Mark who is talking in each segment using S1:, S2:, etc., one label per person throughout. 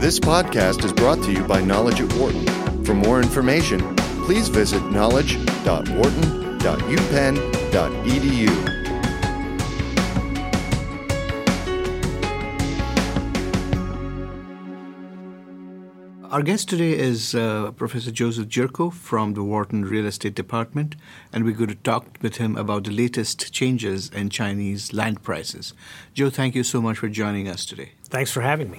S1: This podcast is brought to you by Knowledge at Wharton. For more information, please visit knowledge.wharton.upenn.edu.
S2: Our guest today is uh, Professor Joseph Gyourko from the Wharton Real Estate Department, and we're going to talk with him about the latest changes in Chinese land prices. Joe, thank you so much for joining us today.
S3: Thanks for having me.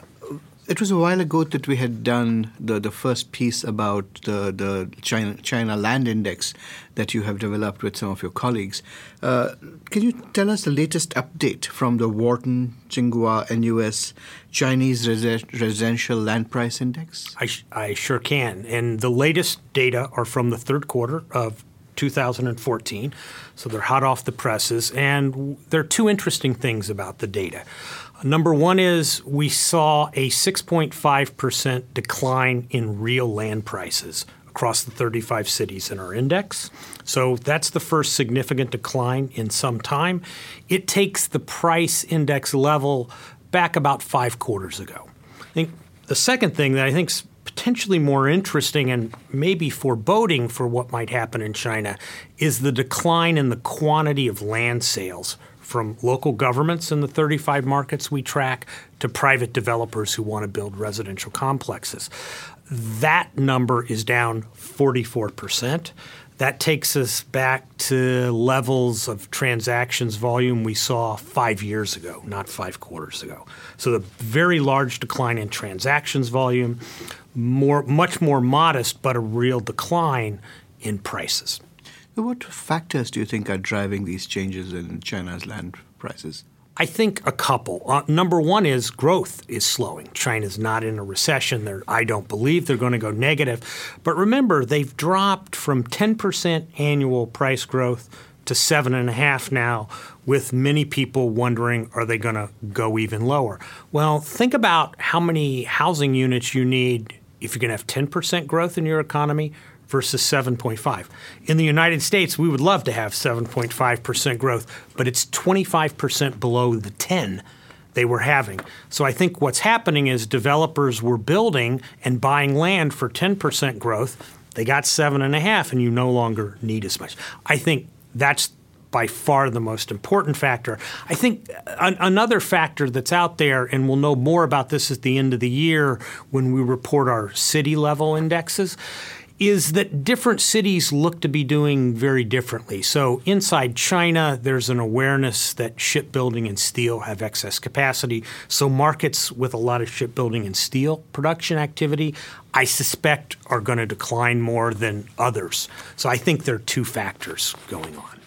S2: It was a while ago that we had done the, the first piece about the, the China, China Land Index that you have developed with some of your colleagues. Uh, can you tell us the latest update from the Wharton Tsinghua NUS Chinese Residential Land Price Index?
S3: I, sh- I sure can. And the latest data are from the third quarter of 2014. So they're hot off the presses. And there are two interesting things about the data. Number one is we saw a 6.5% decline in real land prices across the 35 cities in our index. So that's the first significant decline in some time. It takes the price index level back about five quarters ago. I think the second thing that I think is potentially more interesting and maybe foreboding for what might happen in China is the decline in the quantity of land sales from local governments in the 35 markets we track to private developers who want to build residential complexes. That number is down 44%. That takes us back to levels of transactions volume we saw five years ago, not five quarters ago. So the very large decline in transactions volume, more, much more modest, but a real decline in prices.
S2: What factors do you think are driving these changes in China's land prices?
S3: I think a couple. Uh, number one is growth is slowing. China's not in a recession. They're, I don't believe they're going to go negative. But remember, they've dropped from 10% annual price growth to 7.5 now, with many people wondering are they going to go even lower? Well, think about how many housing units you need if you're going to have 10% growth in your economy versus 7.5. In the United States, we would love to have 7.5% growth, but it's 25% below the 10 they were having. So I think what's happening is developers were building and buying land for 10% growth. They got seven and you no longer need as much. I think that's by far the most important factor. I think uh, an- another factor that's out there, and we'll know more about this at the end of the year when we report our city level indexes, is that different cities look to be doing very differently. So, inside China, there's an awareness that shipbuilding and steel have excess capacity. So, markets with a lot of shipbuilding and steel production activity, I suspect, are going to decline more than others. So, I think there are two factors going on.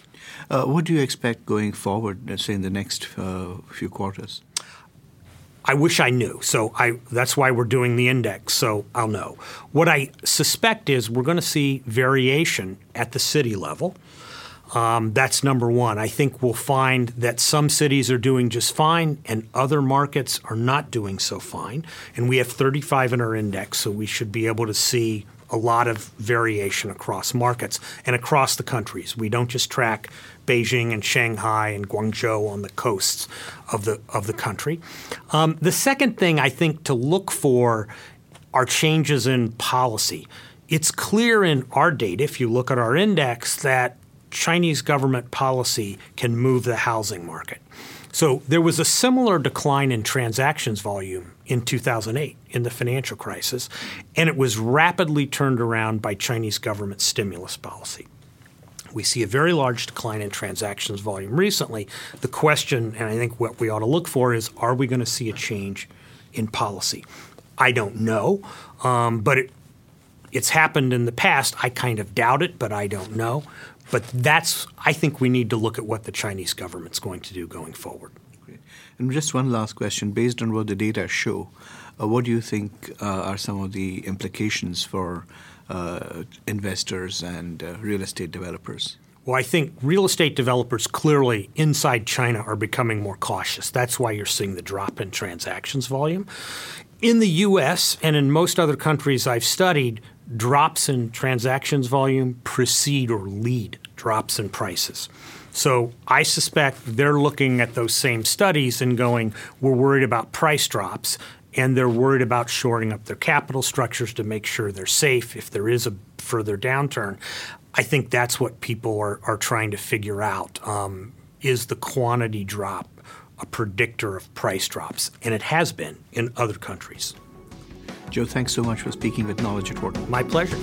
S2: Uh, what do you expect going forward, let's say in the next uh, few quarters?
S3: I wish I knew. So I that's why we're doing the index. So I'll know. What I suspect is we're going to see variation at the city level. Um, that's number one. I think we'll find that some cities are doing just fine and other markets are not doing so fine. And we have 35 in our index, so we should be able to see a lot of variation across markets and across the countries. We don't just track Beijing and Shanghai and Guangzhou on the coasts of the of the country. Um, the second thing I think to look for are changes in policy. It's clear in our data, if you look at our index, that Chinese government policy can move the housing market. So there was a similar decline in transactions volume in 2008 in the financial crisis, and it was rapidly turned around by Chinese government stimulus policy. We see a very large decline in transactions volume recently. The question, and I think what we ought to look for, is are we going to see a change in policy? I don't know, um, but it, it's happened in the past. I kind of doubt it, but I don't know. But that's, I think we need to look at what the Chinese government's going to do going forward.
S2: And just one last question. Based on what the data show, uh, what do you think uh, are some of the implications for uh, investors and uh, real estate developers?
S3: Well, I think real estate developers clearly inside China are becoming more cautious. That's why you're seeing the drop in transactions volume. In the US and in most other countries I've studied, drops in transactions volume precede or lead drops in prices. So I suspect they're looking at those same studies and going, we're worried about price drops. and they're worried about shoring up their capital structures to make sure they're safe if there is a further downturn. I think that's what people are, are trying to figure out. Um, is the quantity drop a predictor of price drops? And it has been in other countries.
S2: Joe, thanks so much for speaking with Knowledge at Wharton.
S3: My pleasure.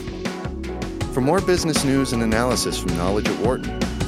S1: For more business news and analysis from Knowledge at Wharton,